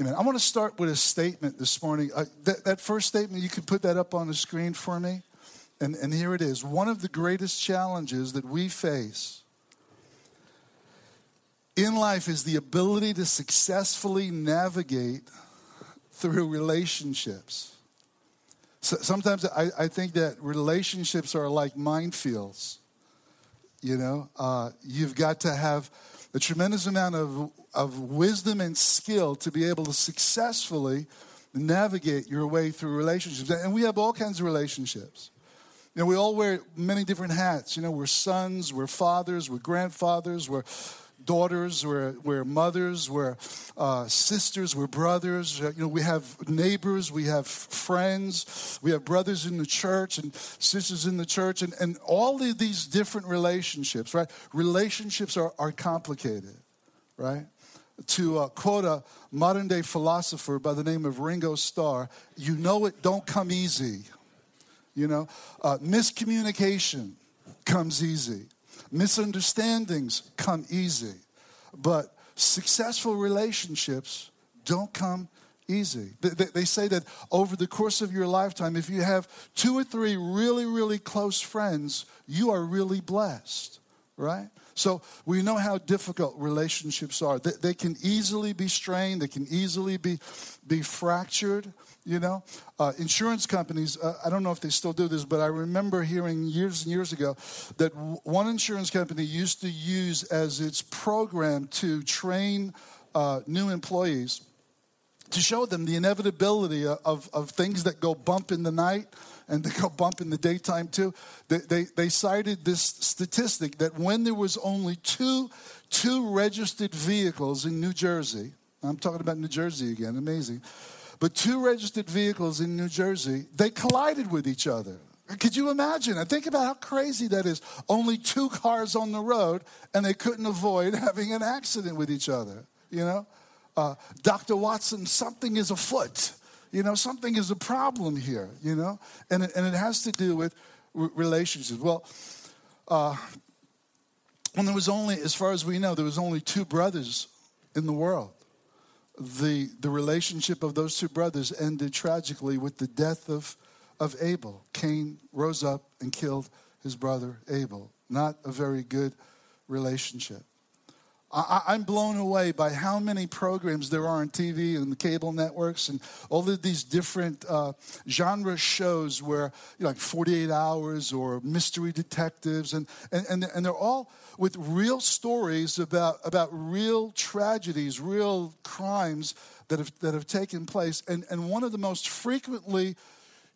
Amen. I want to start with a statement this morning. Uh, that, that first statement, you can put that up on the screen for me. And, and here it is. One of the greatest challenges that we face in life is the ability to successfully navigate through relationships. So sometimes I, I think that relationships are like minefields. You know, uh, you've got to have a tremendous amount of, of wisdom and skill to be able to successfully navigate your way through relationships. And we have all kinds of relationships. You know, we all wear many different hats. You know, we're sons, we're fathers, we're grandfathers, we're daughters, we're, we're mothers, we're uh, sisters, we're brothers. Uh, you know, we have neighbors, we have friends, we have brothers in the church and sisters in the church, and, and all of these different relationships, right? Relationships are, are complicated, right? To uh, quote a modern day philosopher by the name of Ringo Starr, you know it don't come easy. You know, uh, miscommunication comes easy. Misunderstandings come easy, but successful relationships don't come easy. They, say that over the course of your lifetime, if you have two or three really, really close friends, you are really blessed, right? So we know how difficult relationships are. They, they can easily be strained, they can easily be, be fractured. You know, uh, insurance companies, uh, I don't know if they still do this, but I remember hearing years and years ago that w- one insurance company used to use as its program to train uh, new employees to show them the inevitability of, of things that go bump in the night and they go bump in the daytime too. They, they, they cited this statistic that when there was only two, two registered vehicles in New Jersey, I'm talking about New Jersey again, amazing but two registered vehicles in New Jersey, they collided with each other. Could you imagine? And think about how crazy that is. Only two cars on the road, and they couldn't avoid having an accident with each other. You know, uh, Dr. Watson, something is afoot. You know, something is a problem here. You know, and it, and it has to do with relationships. Well, uh, when there was only, as far as we know, there was only two brothers in the world the, the relationship of those two brothers ended tragically with the death of, of Abel. Cain rose up and killed his brother Abel. Not a very good relationship. I, am blown away by how many programs there are on TV and the cable networks and all of these different uh, genre shows where, you know, like 48 Hours or Mystery Detectives, and, and, and, and they're all with real stories about, about real tragedies, real crimes that have, that have taken place. And, and one of the most frequently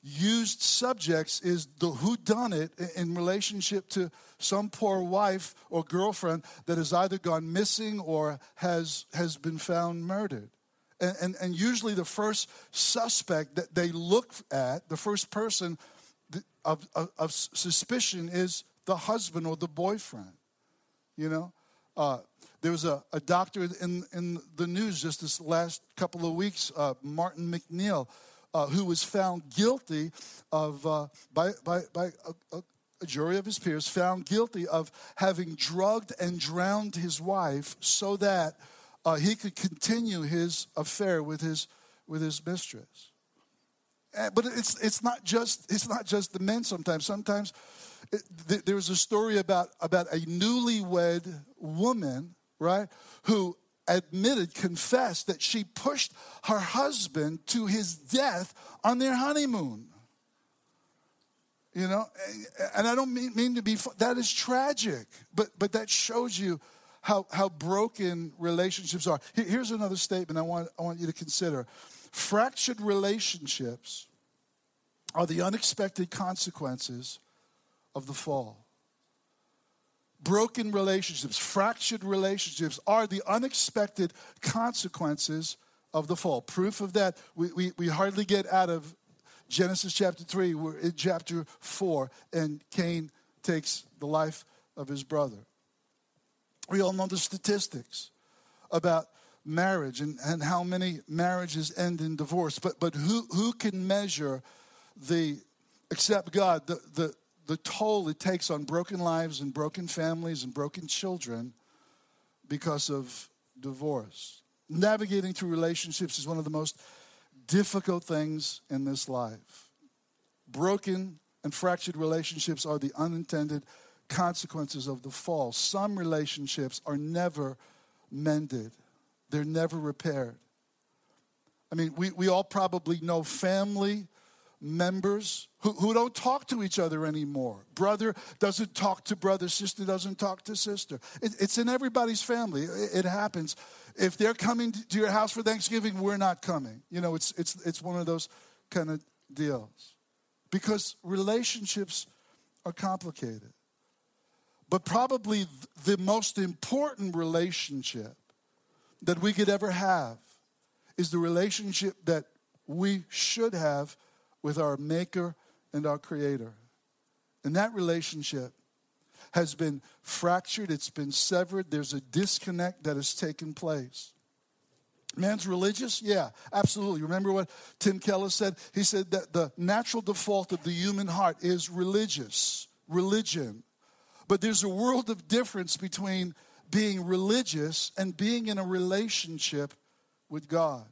used subjects is the who done it in relationship to some poor wife or girlfriend that has either gone missing or has has been found murdered. And, and, and usually the first suspect that they look at the first person of, of, of suspicion is the husband or the boyfriend you know? Uh, there was a, a doctor in, in the news just this last couple of weeks uh, Martin MacNeill uh, who was found guilty of, uh, by, by, by a, a, jury of his peers, found guilty of having drugged and drowned his wife so that uh, he could continue his affair with his, with his mistress. And, but it's, it's, not just, it's not just the men sometimes. Sometimes it, th- there was a story about, about a newlywed woman, right, who admitted, confessed that she pushed her husband to his death on their honeymoon. You know, and I don't mean, mean to be, that is tragic, but, but that shows you how, how broken relationships are. Here's another statement I want, I want you to consider fractured relationships are the unexpected consequences of the fall broken relationships, fractured relationships are the unexpected consequences of the fall. Proof of that, we, we, we hardly get out of Genesis chapter 3, we're in chapter 4, and Cain takes the life of his brother. We all know the statistics about marriage and, and how many marriages end in divorce, but, but who, who can measure the, except God, the, the, the toll it takes on broken lives and broken families and broken children because of divorce. Navigating through relationships is one of the most difficult things in this life. Broken and fractured relationships are the unintended consequences of the fall. Some relationships are never mended, they're never repaired. I mean, we, we all probably know family members who, who don't talk to each other anymore. Brother doesn't talk to brother, sister doesn't talk to sister. It, it's in everybody's family. It, it, happens. If they're coming to your house for Thanksgiving, we're not coming. You know, it's, it's, it's one of those kind of deals. Because relationships are complicated. But probably the most important relationship that we could ever have is the relationship that we should have with our Maker and our Creator. And that relationship has been fractured, it's been severed, there's a disconnect that has taken place. Man's religious? Yeah, absolutely. Remember what Tim Keller said? He said that the natural default of the human heart is religious, religion. But there's a world of difference between being religious and being in a relationship with God.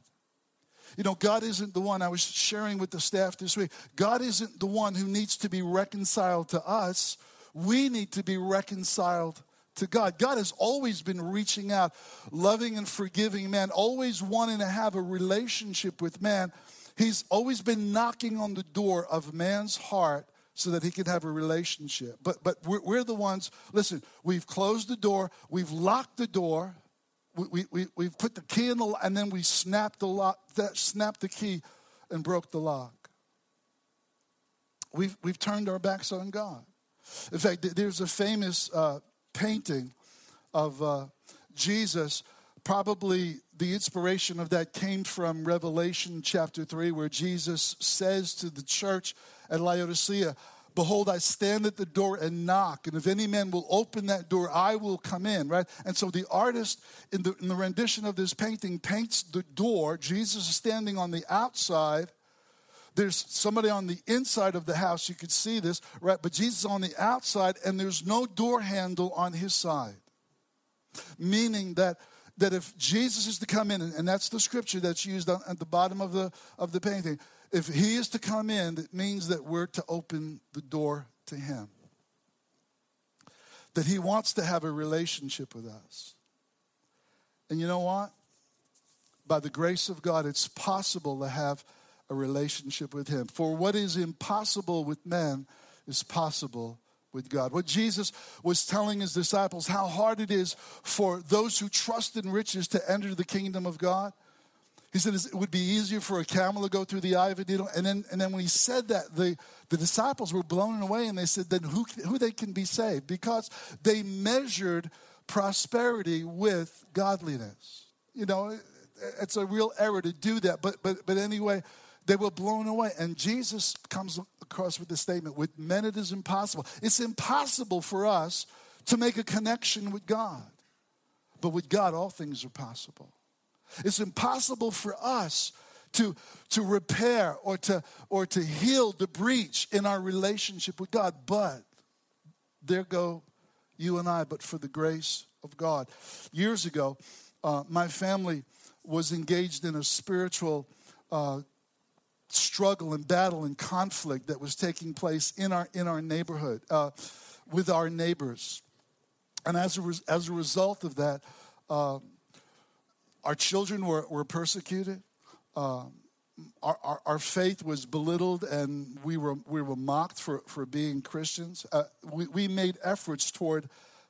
You know, God isn't the one, I was sharing with the staff this week, God isn't the one who needs to be reconciled to us. We need to be reconciled to God. God has always been reaching out, loving and forgiving man, always wanting to have a relationship with man. He's always been knocking on the door of man's heart so that he can have a relationship. But, but we're, we're the ones, listen, we've closed the door, we've locked the door, we, we, we, put the key in the and then we snapped the lock, that, snapped the key and broke the lock. We've, we've turned our backs on God. In fact, there's a famous uh, painting of uh, Jesus. Probably the inspiration of that came from Revelation chapter 3, where Jesus says to the church at Laodicea, Behold, I stand at the door and knock, and if any man will open that door, I will come in, right? And so the artist in the, in the rendition of this painting paints the door. Jesus is standing on the outside. There's somebody on the inside of the house. You could see this, right? But Jesus is on the outside, and there's no door handle on his side. Meaning that that if Jesus is to come in, and that's the scripture that's used on, at the bottom of the of the painting, if he is to come in, it means that we're to open the door to him. That he wants to have a relationship with us. And you know what? By the grace of God, it's possible to have a relationship with him. For what is impossible with men is possible with God. What Jesus was telling his disciples, how hard it is for those who trust in riches to enter the kingdom of God. He said it would be easier for a camel to go through the eye of a needle. And then, and then when he said that, the, the disciples were blown away and they said, then who, who they can be saved? Because they measured prosperity with godliness. You know, it's a real error to do that. But, but, but anyway, they were blown away. And Jesus comes across with the statement with men it is impossible. It's impossible for us to make a connection with God. But with God, all things are possible. It's impossible for us to, to repair or to, or to heal the breach in our relationship with God. But there go you and I, but for the grace of God. Years ago, uh, my family was engaged in a spiritual uh, struggle and battle and conflict that was taking place in our, in our neighborhood uh, with our neighbors. And as a, re- as a result of that, uh, our children were, were persecuted. Uh, our, our, our, faith was belittled and we were, we were mocked for, for being Christians. Uh, we, we made efforts toward,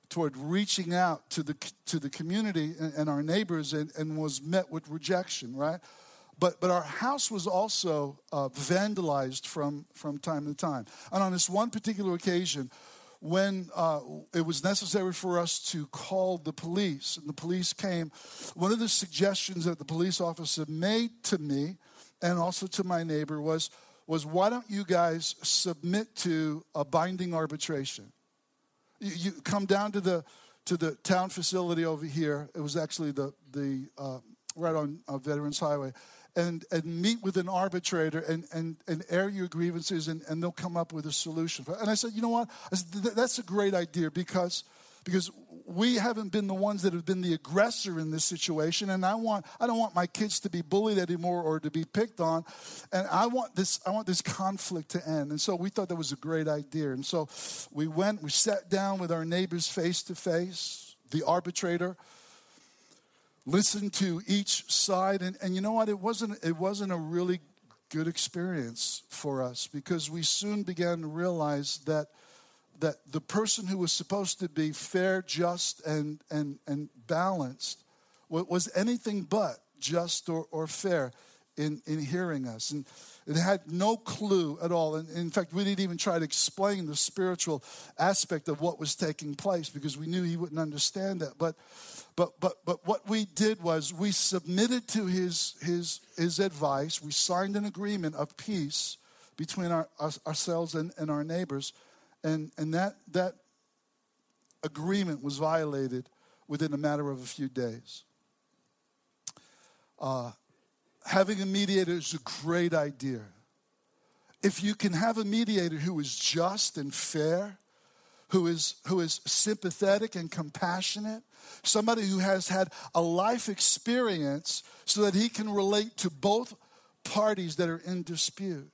toward reaching out to the, to the community and, and our neighbors and, and was met with rejection, right? But, but our house was also uh, vandalized from, from time to time. And on this one particular occasion, when uh, it was necessary for us to call the police, and the police came, one of the suggestions that the police officer made to me and also to my neighbor was, was why don't you guys submit to a binding arbitration? You, you come down to the, to the town facility over here. It was actually the, the uh, right on uh, Veterans Highway and, and meet with an arbitrator and, and, and air your grievances and, and they'll come up with a solution. And I said, you know what? Said, that's a great idea because because we haven't been the ones that have been the aggressor in this situation and i want i don't want my kids to be bullied anymore or to be picked on and i want this i want this conflict to end and so we thought that was a great idea and so we went we sat down with our neighbors face to face the arbitrator listened to each side and, and you know what it wasn't it wasn't a really good experience for us because we soon began to realize that that the person who was supposed to be fair, just, and, and, and balanced was anything but just or, or fair in, in hearing us. And it had no clue at all. And in fact, we didn't even try to explain the spiritual aspect of what was taking place because we knew he wouldn't understand that. But, but, but, but what we did was we submitted to his, his, his advice. We signed an agreement of peace between our, ourselves and, and our neighbors and, and that, that agreement was violated within a matter of a few days. Uh, having a mediator is a great idea. If you can have a mediator who is just and fair, who is, who is sympathetic and compassionate, somebody who has had a life experience so that he can relate to both parties that are in dispute,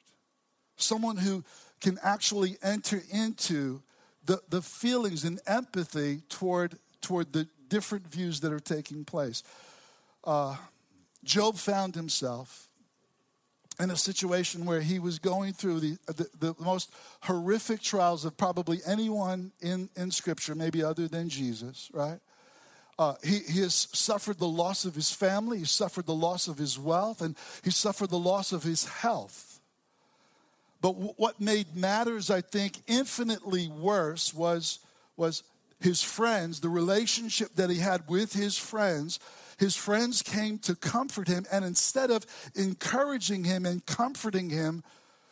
someone who can actually enter into the, the feelings and empathy toward, toward the different views that are taking place. Uh, Job found himself in a situation where he was going through the, the, the, most horrific trials of probably anyone in, in Scripture, maybe other than Jesus, right? Uh, he, he has suffered the loss of his family, he suffered the loss of his wealth, and he suffered the loss of his health. But w- what made matters, I think, infinitely worse was, was his friends, the relationship that he had with his friends. His friends came to comfort him, and instead of encouraging him and comforting him,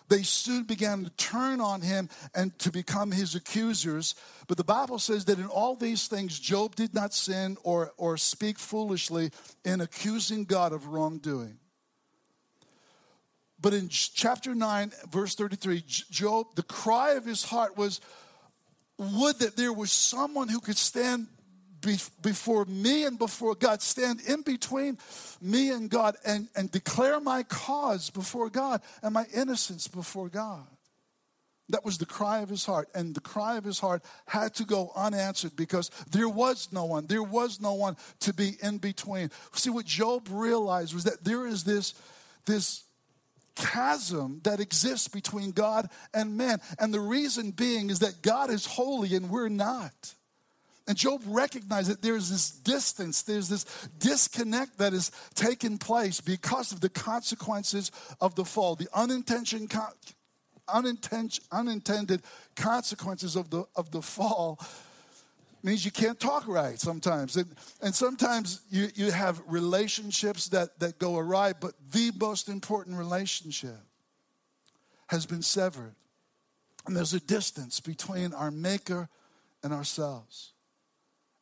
they soon began to turn on him and to become his accusers. But the Bible says that in all these things, Job did not sin or, or speak foolishly in accusing God of wrongdoing. But in chapter 9, verse 33, Job, the cry of his heart was, Would that there was someone who could stand before me and before God, stand in between me and God and, and declare my cause before God and my innocence before God. That was the cry of his heart. And the cry of his heart had to go unanswered because there was no one. There was no one to be in between. See, what Job realized was that there is this, this chasm that exists between God and man. And the reason being is that God is holy and we're not. And Job recognized that there's this distance, there's this disconnect that has taken place because of the consequences of the fall, the unintention, unintended consequences of the, of the fall means you can't talk right sometimes. And, and sometimes you, you have relationships that, that go awry, but the most important relationship has been severed. And there's a distance between our Maker and ourselves.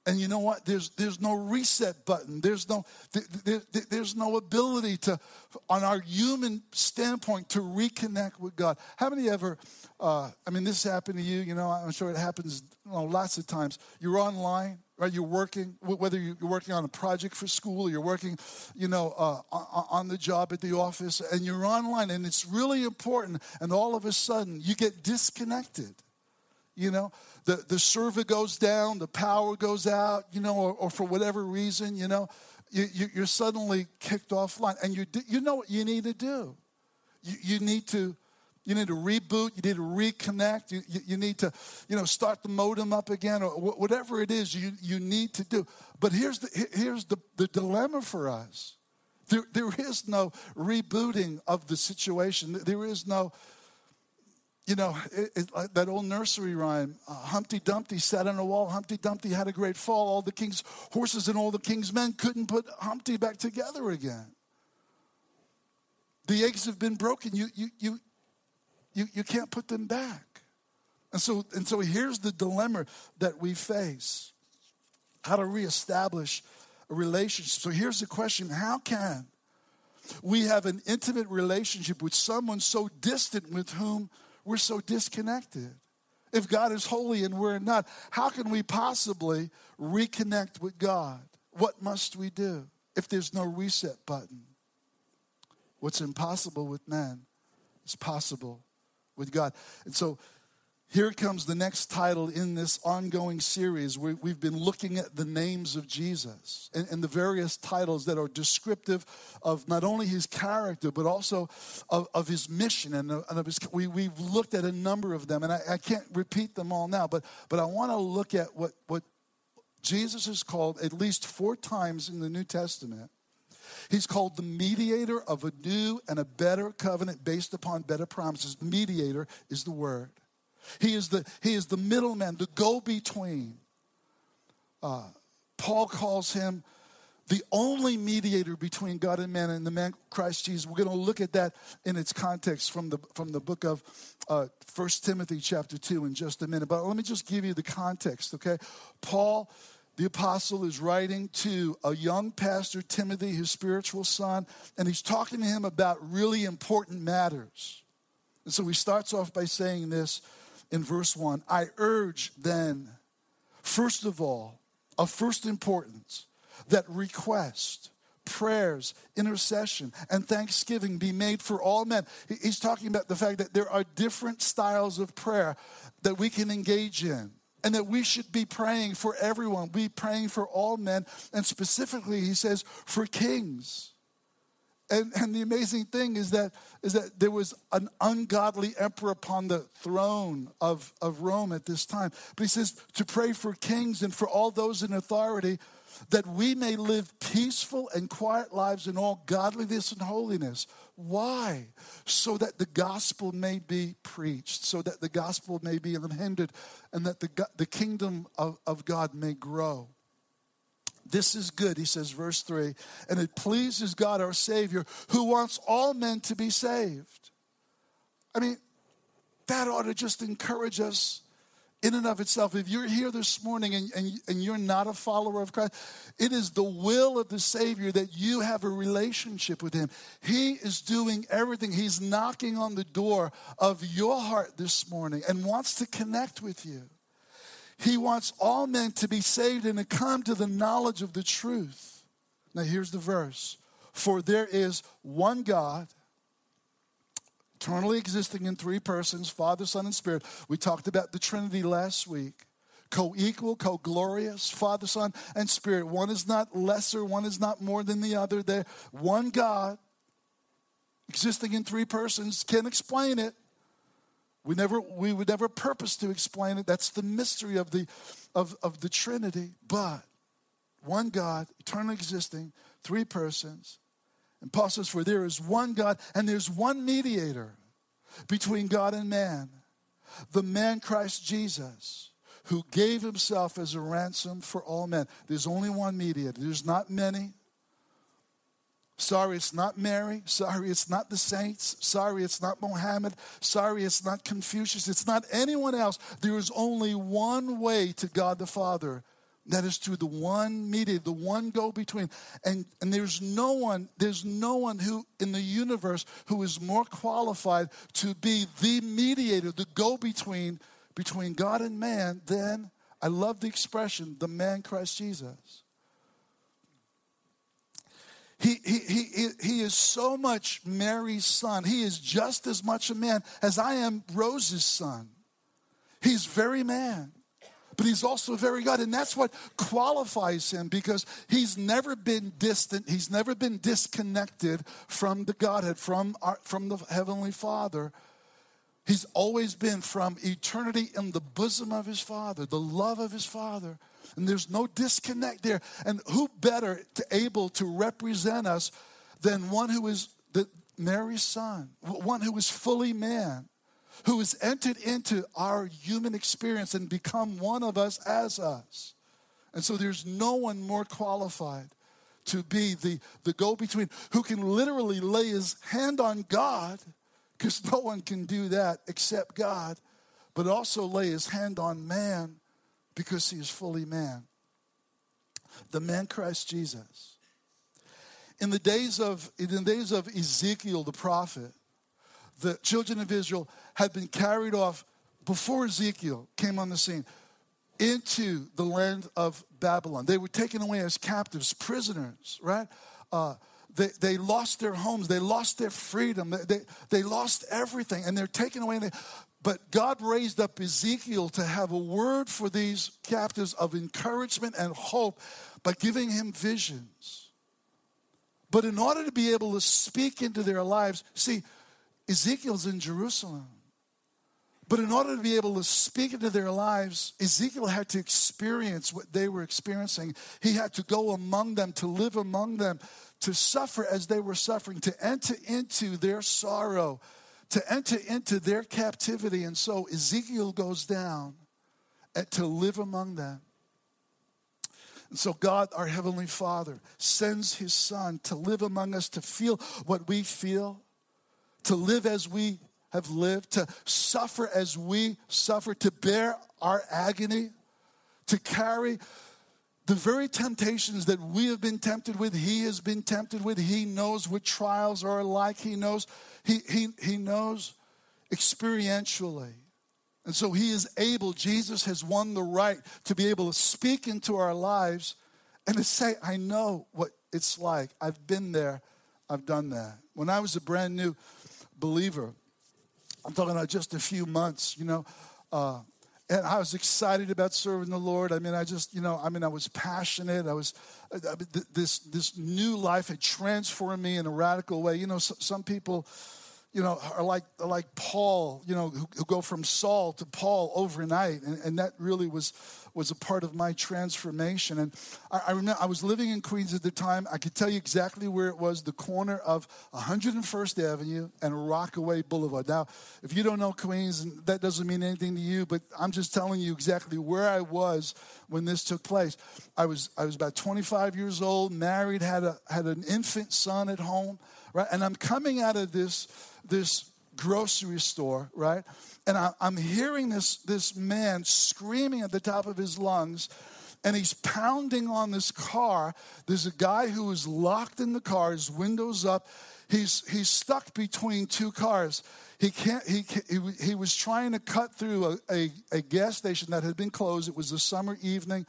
And you know what? There's, there's no reset button. There's no, there, there, there's no ability to, on our human standpoint, to reconnect with God. How many ever, uh, I mean, this happened to you, you know, I'm sure it happens you know, lots of times. You're online, right? You're working, whether you're working on a project for school or you're working, you know, uh, on the job at the office, and you're online, and it's really important, and all of a sudden you get disconnected you know the, the server goes down the power goes out you know or, or for whatever reason you know you, you, are suddenly kicked offline. And you, you know what you need to do? You, you need to you need to reboot you need to reconnect you, you, you need to you know start the modem up again or whatever it is you, you need to do. But here's the here's the, the dilemma for us. There, there is no rebooting of the situation. There is no you know, it, it, like that old nursery rhyme uh, Humpty Dumpty sat on a wall. Humpty Dumpty had a great fall. All the king's horses and all the king's men couldn't put Humpty back together again. The eggs have been broken. You, you, you, you, you can't put them back. And so, and so here's the dilemma that we face how to reestablish a relationship. So here's the question How can we have an intimate relationship with someone so distant with whom we're so disconnected. If God is holy and we're not, how can we possibly reconnect with God? What must we do if there's no reset button? What's impossible with man is possible with God. And so here comes the next title in this ongoing series. We, have been looking at the names of Jesus and, the various titles that are descriptive of not only his character, but also of, his mission. And, of, his, we, we've looked at a number of them, and I, I can't repeat them all now, but, but I want to look at what, what Jesus is called at least four times in the New Testament. He's called the mediator of a new and a better covenant based upon better promises. Mediator is the word. He is the, he is the middleman, the go between. Uh, Paul calls him the only mediator between God and man and the man Christ Jesus. We're going to look at that in its context from the, from the book of uh, 1 Timothy chapter 2 in just a minute. But let me just give you the context, okay? Paul, the apostle, is writing to a young pastor, Timothy, his spiritual son, and he's talking to him about really important matters. And so he starts off by saying this in verse 1 I urge then, first of all, of first importance, that request, prayers, intercession, and thanksgiving be made for all men. He's talking about the fact that there are different styles of prayer that we can engage in. And that we should be praying for everyone, be praying for all men, and specifically, he says, for kings and, and the amazing thing is that, is that there was an ungodly emperor upon the throne of, of Rome at this time. But he says to pray for kings and for all those in authority that we may live peaceful and quiet lives in all godliness and holiness. Why? So that the gospel may be preached, so that the gospel may be unhindered, and that the, the kingdom of, of God may grow. This is good, he says, verse 3. And it pleases God our Savior who wants all men to be saved. I mean, that ought to just encourage us in and of itself. If you're here this morning and, and, and you're not a follower of Christ, it is the will of the Savior that you have a relationship with Him. He is doing everything, He's knocking on the door of your heart this morning and wants to connect with you. He wants all men to be saved and to come to the knowledge of the truth. Now, here's the verse For there is one God, eternally existing in three persons Father, Son, and Spirit. We talked about the Trinity last week. Co equal, co glorious, Father, Son, and Spirit. One is not lesser, one is not more than the other. They're one God, existing in three persons. Can't explain it. We never we would never purpose to explain it. That's the mystery of the of, of the Trinity. But one God, eternally existing, three persons. And Paul says, For there is one God, and there's one mediator between God and man, the man Christ Jesus, who gave himself as a ransom for all men. There's only one mediator, there's not many. Sorry, it's not Mary. Sorry, it's not the saints. Sorry, it's not Mohammed. Sorry, it's not Confucius. It's not anyone else. There is only one way to God the Father. That is through the one mediator, the one go between. And, and there's no one, there's no one who in the universe who is more qualified to be the mediator, the go between between God and man than, I love the expression, the man Christ Jesus. He, he, he, he is so much Mary's son. He is just as much a man as I am Rose's son. He's very man, but he's also very God. And that's what qualifies him because he's never been distant, he's never been disconnected from the Godhead, from, our, from the Heavenly Father. He's always been from eternity in the bosom of his Father, the love of his Father. And there's no disconnect there. And who better to able to represent us than one who is the Mary's son, one who is fully man, who has entered into our human experience and become one of us as us. And so there's no one more qualified to be the, the go between who can literally lay his hand on God, because no one can do that except God, but also lay his hand on man because he is fully man. The man Christ Jesus. In the days of in the days of Ezekiel the prophet, the children of Israel had been carried off before Ezekiel came on the scene, into the land of Babylon. They were taken away as captives, prisoners, right? Uh, they, they lost their homes, they lost their freedom, they, they, they lost everything, and they're taken away. And They, but God raised up Ezekiel to have a word for these captives of encouragement and hope by giving him visions. But in order to be able to speak into their lives, see, Ezekiel's in Jerusalem. But in order to be able to speak into their lives, Ezekiel had to experience what they were experiencing. He had to go among them, to live among them, to suffer as they were suffering, to enter into their sorrow, to enter into their captivity. And so Ezekiel goes down to live among them. And so God, our Heavenly Father, sends His Son to live among us, to feel what we feel, to live as we have lived, to suffer as we suffer, to bear our agony, to carry the very temptations that we have been tempted with, he has been tempted with. He knows what trials are like. He knows, he, he, he knows experientially. And so he is able, Jesus has won the right to be able to speak into our lives and to say, I know what it's like. I've been there, I've done that. When I was a brand new believer, I'm talking about just a few months, you know. Uh, and I was excited about serving the Lord. I mean, I just, you know, I mean, I was passionate. I was, this this new life had transformed me in a radical way. You know, some people, you know, are like are like Paul, you know, who, who, go from Saul to Paul overnight, and, and that really was was a part of my transformation. And I, I, remember I was living in Queens at the time. I could tell you exactly where it was the corner of 101st Avenue and Rockaway Boulevard. Now, if you don't know Queens, that doesn't mean anything to you, but I'm just telling you exactly where I was when this took place. I was, I was about 25 years old, married, had, a, had an infant son at home, right? And I'm coming out of this, this grocery store, right? and I, am hearing this, this man screaming at the top of his lungs, and he's pounding on this car. There's a guy who is locked in the car, his windows up. He's, he's stuck between two cars. He, can't, he, he, he was trying to cut through a, a, a gas station that had been closed. It was a summer evening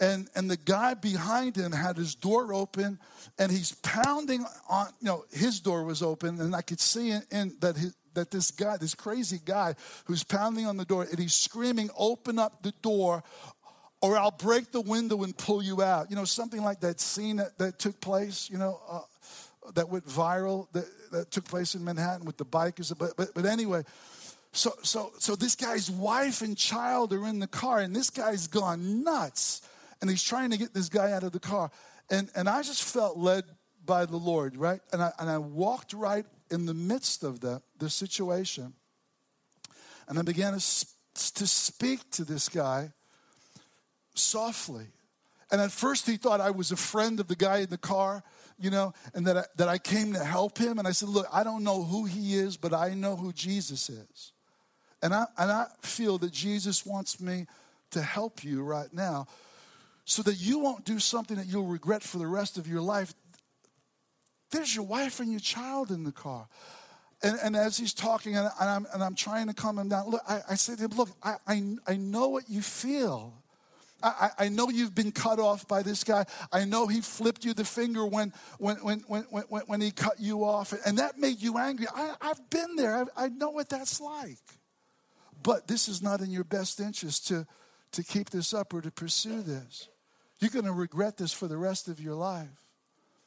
and and the guy behind him had his door open and he's pounding on you know his door was open and i could see in, in that his, that this guy, this crazy guy who's pounding on the door and he's screaming, Open up the door or I'll break the window and pull you out. You know, something like that scene that, that took place, you know, uh, that went viral that, that took place in Manhattan with the bikers. But, but, but anyway, so, so, so this guy's wife and child are in the car and this guy's gone nuts and he's trying to get this guy out of the car. And, and I just felt led by the Lord, right? And I, and I walked right in the midst of the, the situation. And I began to, to speak to this guy softly. And at first he thought I was a friend of the guy in the car, you know, and that I, that I came to help him. And I said, Look, I don't know who he is, but I know who Jesus is. And I, and I feel that Jesus wants me to help you right now so that you won't do something that you'll regret for the rest of your life there's your wife and your child in the car. And, and as he's talking, and, and, I'm, and I'm trying to calm him down, look, I, I said to him, Look, I, I, I know what you feel. I, I, know you've been cut off by this guy. I know he flipped you the finger when, when, when, when, when, when he cut you off, and that made you angry. I, have been there, I, I know what that's like. But this is not in your best interest to, to keep this up or to pursue this. You're going to regret this for the rest of your life.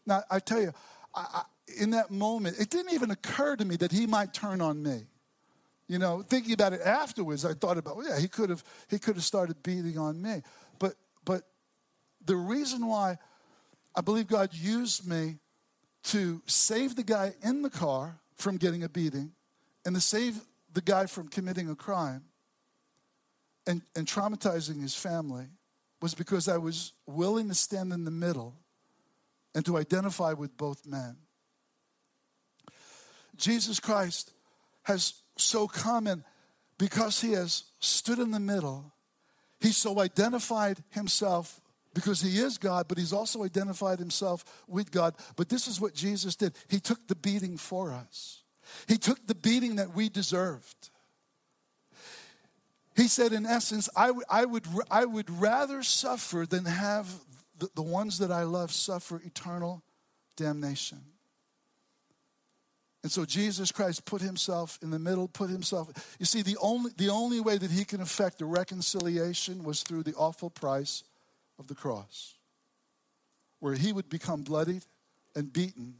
Now, I tell you, I, in that moment, it didn't even occur to me that he might turn on me. You know, thinking about it afterwards, I thought about, well, yeah, he could have he could have started beating on me. But but the reason why I believe God used me to save the guy in the car from getting a beating and to save the guy from committing a crime and, and traumatizing his family was because I was willing to stand in the middle and to identify with both men. Jesus Christ has so come and because he has stood in the middle, he so identified himself because he is God, but he's also identified himself with God. But this is what Jesus did He took the beating for us, He took the beating that we deserved. He said, in essence, I, w- I, would, I would rather suffer than have the, the ones that I love suffer eternal damnation. And so Jesus Christ put himself in the middle, put himself. You see, the only, the only way that he can effect a reconciliation was through the awful price of the cross, where he would become bloodied and beaten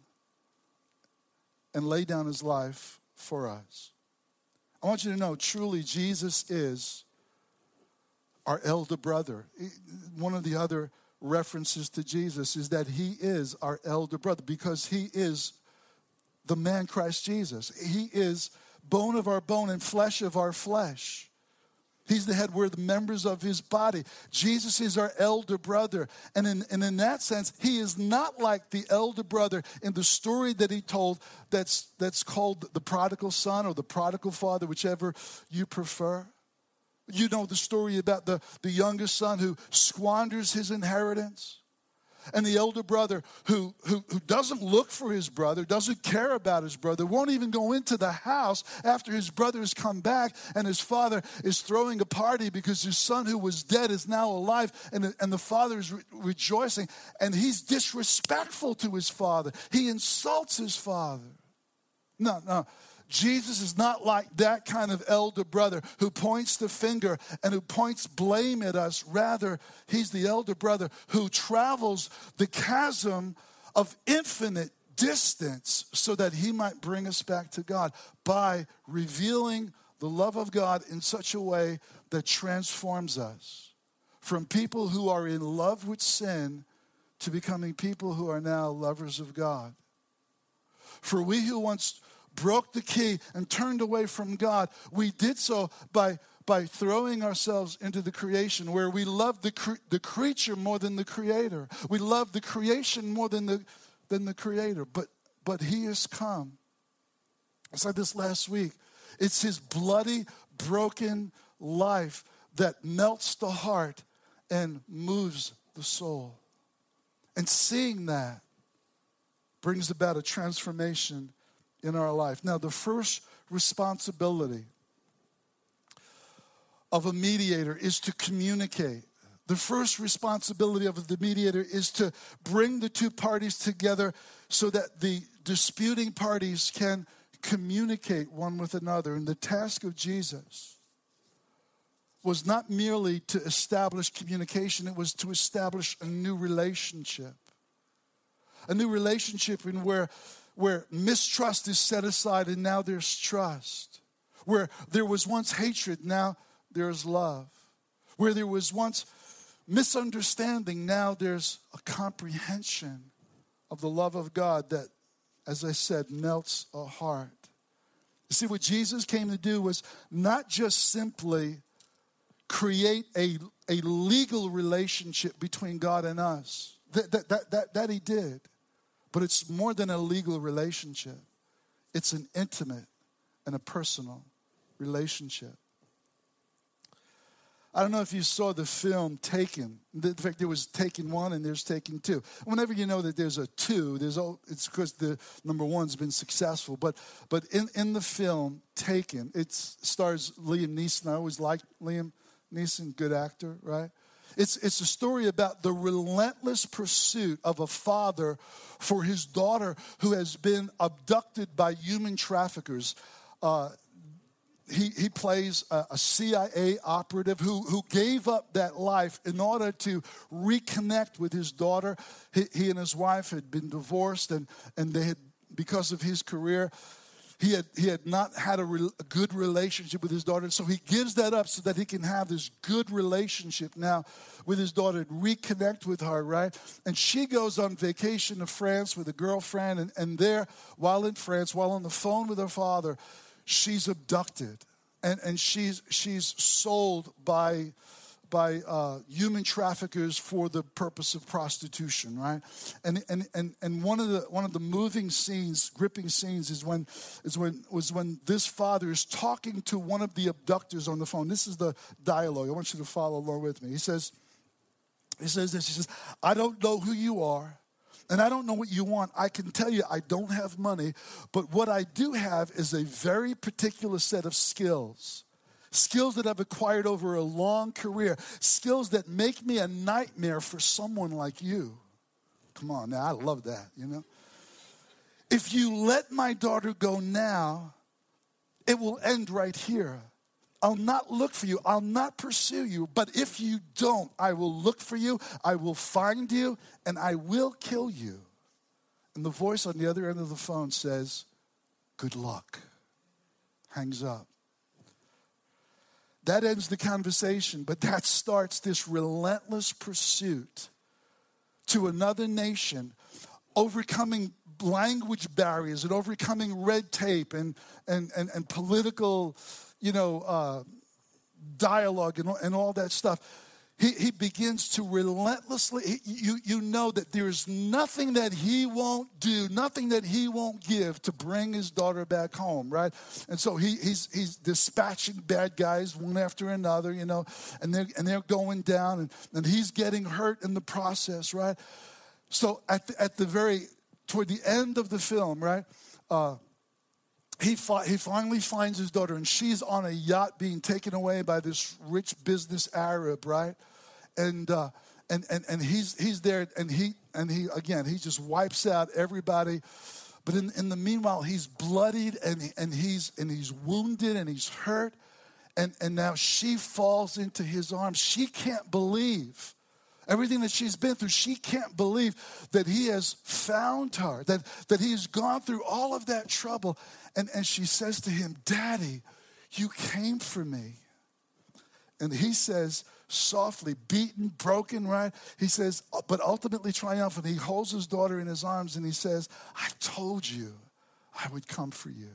and lay down his life for us. I want you to know truly, Jesus is our elder brother. One of the other references to Jesus is that he is our elder brother because he is the man Christ Jesus. He is bone of our bone and flesh of our flesh. He's the head. We're the members of his body. Jesus is our elder brother. And in, and in that sense, he is not like the elder brother in the story that he told that's, that's called the prodigal son or the prodigal father, whichever you prefer. You know the story about the, the youngest son who squanders his inheritance and the elder brother who, who, who doesn't look for his brother, doesn't care about his brother, won't even go into the house after his brother has come back and his father is throwing a party because his son who was dead is now alive and, and the father is re- rejoicing and he's disrespectful to his father. He insults his father. No, no. Jesus is not like that kind of elder brother who points the finger and who points blame at us. Rather, he's the elder brother who travels the chasm of infinite distance so that he might bring us back to God by revealing the love of God in such a way that transforms us from people who are in love with sin to becoming people who are now lovers of God. For we who once broke the key and turned away from God, we did so by, by throwing ourselves into the creation where we love the, cre- the creature more than the creator. We love the creation more than the, than the creator. But, but he has come. I said this last week. It's his bloody, broken life that melts the heart and moves the soul. And seeing that brings about a transformation in our life. Now, the first responsibility of a mediator is to communicate. The first responsibility of the mediator is to bring the two parties together so that the disputing parties can communicate one with another. And the task of Jesus was not merely to establish communication, it was to establish a new relationship. A new relationship in where where mistrust is set aside and now there's trust. Where there was once hatred, now there's love. Where there was once misunderstanding, now there's a comprehension of the love of God that, as I said, melts a heart. You see, what Jesus came to do was not just simply create a, a legal relationship between God and us. That, that, that, that, that he did. But it's more than a legal relationship, it's an intimate and a personal relationship. I don't know if you saw the film Taken. In fact, there was Taken one and there's Taken two. Whenever you know that there's a two, there's it's because the number one's been successful. But but in, in the film Taken, it stars Liam Neeson. I always liked Liam Neeson, good actor, right? It's, it's a story about the relentless pursuit of a father for his daughter who has been abducted by human traffickers. Uh, he, he plays a, a, CIA operative who, who gave up that life in order to reconnect with his daughter. He, he and his wife had been divorced, and, and they had, because of his career, he had, he had not had a, re, a, good relationship with his daughter. So he gives that up so that he can have this good relationship now with his daughter and reconnect with her, right? And she goes on vacation to France with a girlfriend. And, and there, while in France, while on the phone with her father, she's abducted. And, and she's, she's sold by by uh, human traffickers for the purpose of prostitution, right? And, and, and, and one, of the, one of the moving scenes, gripping scenes, is when, is when, was when this father is talking to one of the abductors on the phone. This is the dialogue. I want you to follow along with me. He says, he says this, he says, I don't know who you are. And I don't know what you want. I can tell you I don't have money, but what I do have is a very particular set of skills skills that I've acquired over a long career, skills that make me a nightmare for someone like you. Come on, now I love that, you know. If you let my daughter go now, it will end right here. I'll not look for you. I'll not pursue you. But if you don't, I will look for you. I will find you and I will kill you. And the voice on the other end of the phone says, Good luck. Hangs up. That ends the conversation, but that starts this relentless pursuit to another nation, overcoming language barriers and overcoming red tape and, and, and, and political, you know, uh, dialogue and, and all that stuff. He, he begins to relentlessly, he, you, you know that there's nothing that he won't do, nothing that he won't give to bring his daughter back home, right? And so he, he's, he's dispatching bad guys one after another, you know, and they're, and they're going down, and, and he's getting hurt in the process, right? So at the, at the very, toward the end of the film, right? Uh, he, fi- he finally finds his daughter, and she's on a yacht being taken away by this rich business Arab, right? And, uh, and, and, and he's, he's there, and he, and he, again, he just wipes out everybody. But in, in the meanwhile, he's bloodied and, and, he's, and he's wounded and he's hurt. And, and now she falls into his arms. She can't believe everything that she's been through. She can't believe that he has found her, that, that he has gone through all of that trouble. And, and she says to him, Daddy, you came for me. And he says, softly, beaten, broken, right? He says, uh, but ultimately triumphant. He holds his daughter in his arms and he says, I told you I would come for you.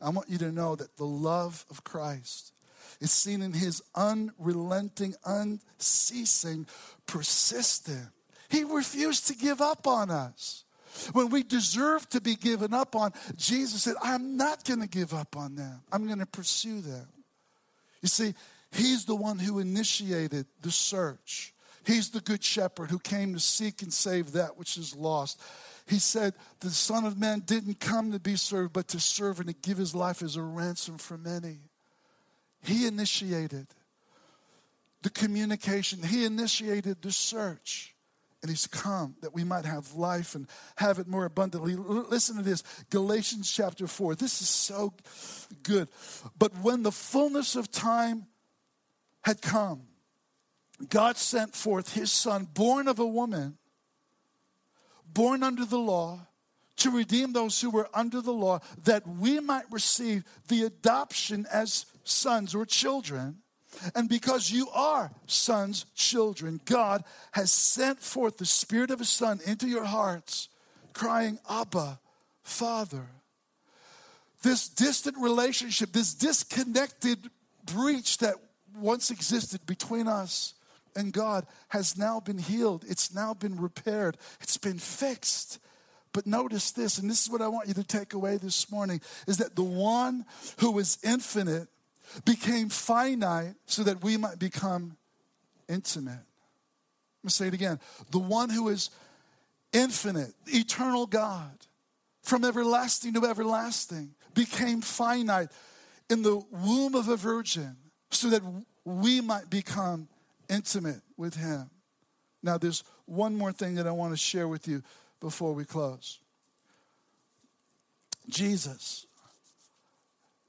I want you to know that the love of Christ is seen in his unrelenting, unceasing, persistent. He refused to give up on us. When we deserve to be given up on, Jesus said, I'm not going to give up on them. I'm going to pursue them. You see, He's the one who initiated the search. He's the good shepherd who came to seek and save that which is lost. He said, The Son of Man didn't come to be served, but to serve and to give his life as a ransom for many. He initiated the communication, he initiated the search and he's come that we might have life and have it more abundantly. Listen to this Galatians chapter 4. This is so good. But when the fullness of time had come, God sent forth his son, born of a woman, born under the law, to redeem those who were under the law, that we might receive the adoption as sons or children. And because you are sons, children, God has sent forth the Spirit of His Son into your hearts, crying, Abba, Father. This distant relationship, this disconnected breach that once existed between us and God has now been healed. It's now been repaired. It's been fixed. But notice this, and this is what I want you to take away this morning is that the one who is infinite became finite so that we might become intimate. Let me say it again. The one who is infinite, eternal God, from everlasting to everlasting, became finite in the womb of a virgin so that we might become intimate with him. Now, there's one more thing that I want to share with you before we close. Jesus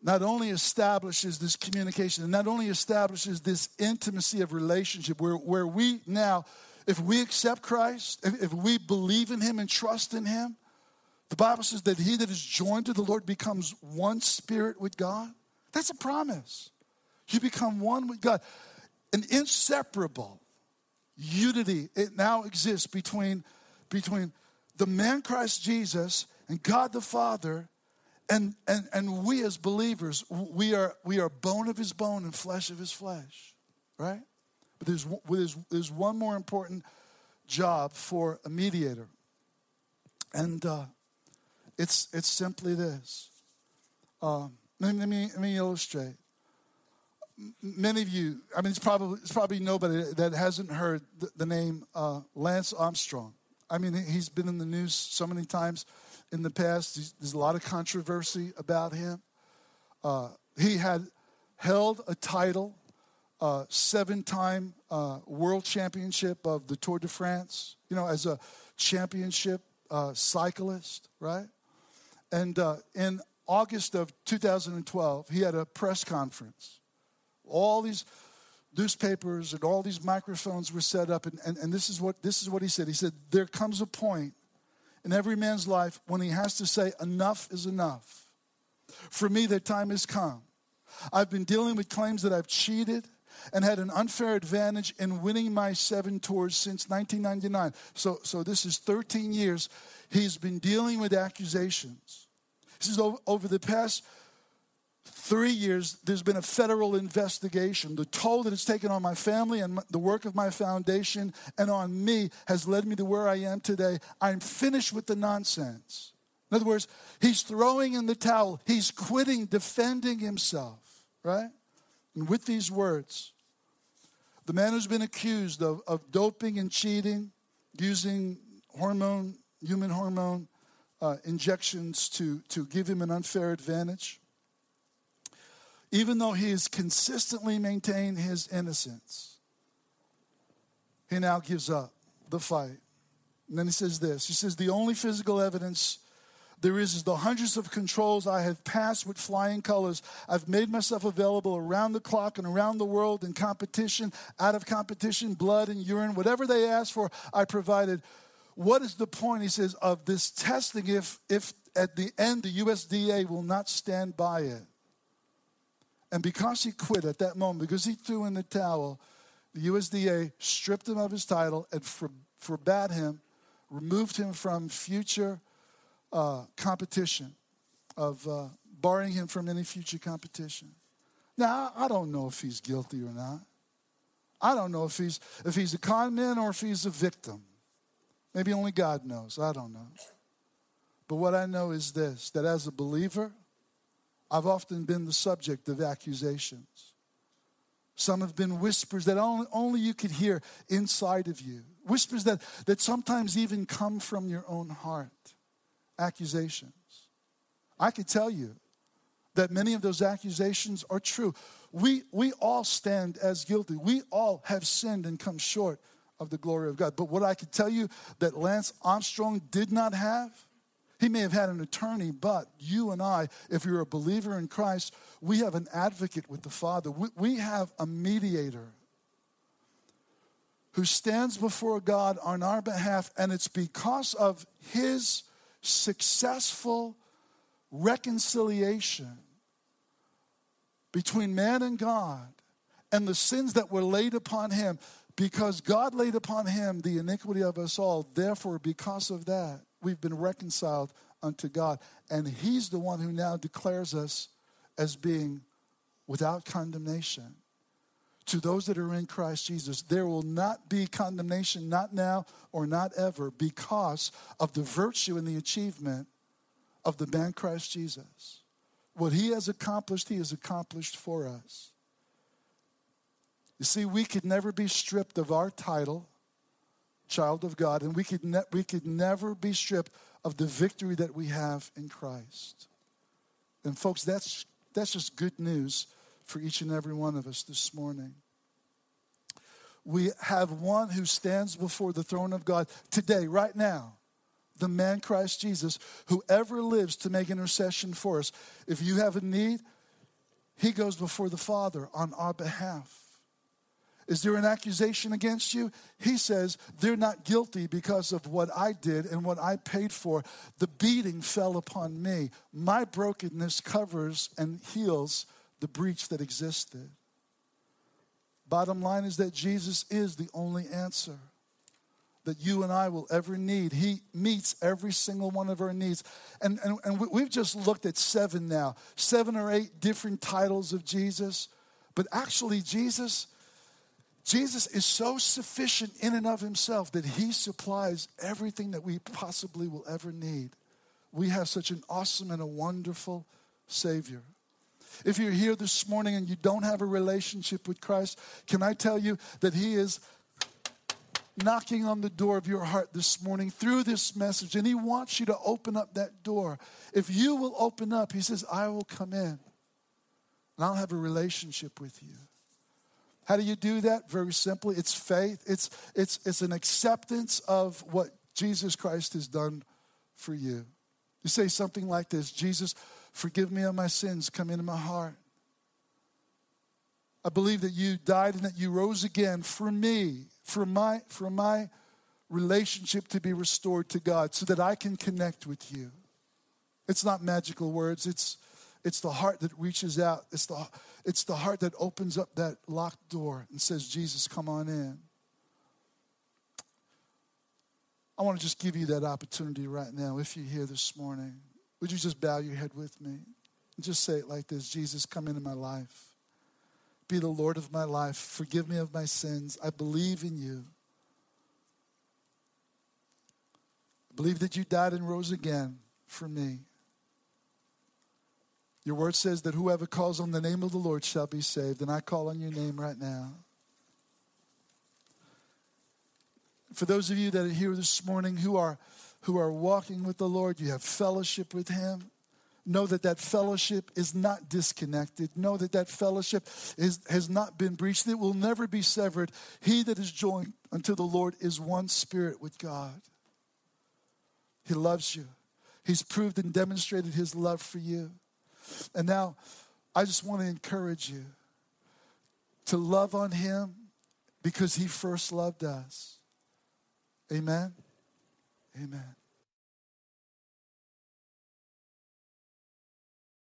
not only establishes this communication and not only establishes this intimacy of relationship where, where we now, if we accept Christ, if, if we believe in Him and trust in Him, the Bible says that he that is joined to the Lord becomes one spirit with God. That's a promise. You become one with God. An inseparable unity, it now exists between, between the man Christ Jesus and God the Father and, and, and we as believers, we are, we are bone of his bone and flesh of his flesh, right? But there's, there's, there's one more important job for a mediator. And uh, it's, it's simply this. Um, let, me, let me illustrate. Many of you, I mean, it's probably, it's probably nobody that hasn't heard the, the name uh, Lance Armstrong. I mean, he's been in the news so many times in the past. There's a lot of controversy about him. Uh, he had held a title, uh, seven time uh, world championship of the Tour de France, you know, as a championship uh, cyclist, right? And uh, in August of 2012, he had a press conference. All these newspapers and all these microphones were set up, and, and, and this, is what, this is what he said. He said, There comes a point in every man's life when he has to say, Enough is enough. For me, that time has come. I've been dealing with claims that I've cheated and had an unfair advantage in winning my seven tours since 1999. So, so this is 13 years. He's been dealing with accusations. He says, over, over the past three years, there's been a federal investigation. The toll that it's taken on my family and the work of my foundation and on me has led me to where I am today. I'm finished with the nonsense. In other words, he's throwing in the towel, he's quitting defending himself, right? And with these words, the man who's been accused of, of doping and cheating, using hormone, human hormone uh, injections to, to give him an unfair advantage, even though he has consistently maintained his innocence, he now gives up the fight. And then he says this He says, The only physical evidence there is, is the hundreds of controls I have passed with flying colors. I've made myself available around the clock and around the world in competition, out of competition, blood and urine, whatever they asked for, I provided. What is the point, he says, of this testing if, if at the end the USADA will not stand by it? And because he quit at that moment, because he threw in the towel, the USADA stripped him of his title and for, forbade him, removed him from future uh, competition, of uh, barring him from any future competition. Now, I don't know if he's guilty or not. I don't know if he's, if he's a con man or if he's a victim. Maybe only God knows. I don't know. But what I know is this that as a believer, I've often been the subject of accusations. Some have been whispers that only, only you could hear inside of you, whispers that, that sometimes even come from your own heart. Accusations. I could tell you that many of those accusations are true. We, we all stand as guilty. We all have sinned and come short of the glory of God. But what I could tell you that Lance Armstrong did not have he may have had an attorney, but you and I, if you're a believer in Christ, we have an advocate with the Father. We, we have a mediator who stands before God on our behalf, and it's because of his successful reconciliation between man and God and the sins that were laid upon him because God laid upon him the iniquity of us all. Therefore, because of that, we've been reconciled unto God. And He's the one who now declares us as being without condemnation. To those that are in Christ Jesus, there will not be condemnation, not now or not ever, because of the virtue and the achievement of the man Christ Jesus. What he has accomplished, he has accomplished for us. You see, we could never be stripped of our title child of God, and we could, ne- we could never be stripped of the victory that we have in Christ. And, folks, that's, that's just good news for each and every one of us this morning. We have one who stands before the throne of God today, right now, the man Christ Jesus, who ever lives to make intercession for us. If you have a need, he goes before the Father on our behalf. Is there an accusation against you? He says, They're not guilty because of what I did and what I paid for. The beating fell upon me. My brokenness covers and heals the breach that existed. Bottom line is that Jesus is the only answer that you and I will ever need. He meets every single one of our needs. And, and, and we've just looked at seven now, seven or eight different titles of Jesus. But actually, Jesus Jesus is so sufficient in and of himself that he supplies everything that we possibly will ever need. We have such an awesome and a wonderful Savior. If you're here this morning and you don't have a relationship with Christ, can I tell you that He is knocking on the door of your heart this morning through this message, and He wants you to open up that door. If you will open up, He says, I will come in and I'll have a relationship with you. How do you do that? Very simply, it's faith. It's, it's, it's an acceptance of what Jesus Christ has done for you. You say something like this Jesus, forgive me of my sins, come into my heart. I believe that you died and that you rose again for me, for my, for my relationship to be restored to God, so that I can connect with you. It's not magical words, it's, it's the heart that reaches out. It's the, it's the heart that opens up that locked door and says, Jesus, come on in. I want to just give you that opportunity right now. If you're here this morning, would you just bow your head with me and just say it like this Jesus, come into my life. Be the Lord of my life. Forgive me of my sins. I believe in you. Believe that you died and rose again for me. Your word says that whoever calls on the name of the Lord shall be saved. And I call on your name right now. For those of you that are here this morning who are, who are walking with the Lord, you have fellowship with Him. Know that that fellowship is not disconnected. Know that that fellowship is, has not been breached. It will never be severed. He that is joined unto the Lord is one spirit with God. He loves you. He's proved and demonstrated his love for you. And now, I just want to encourage you to love on him because he first loved us. Amen. Amen.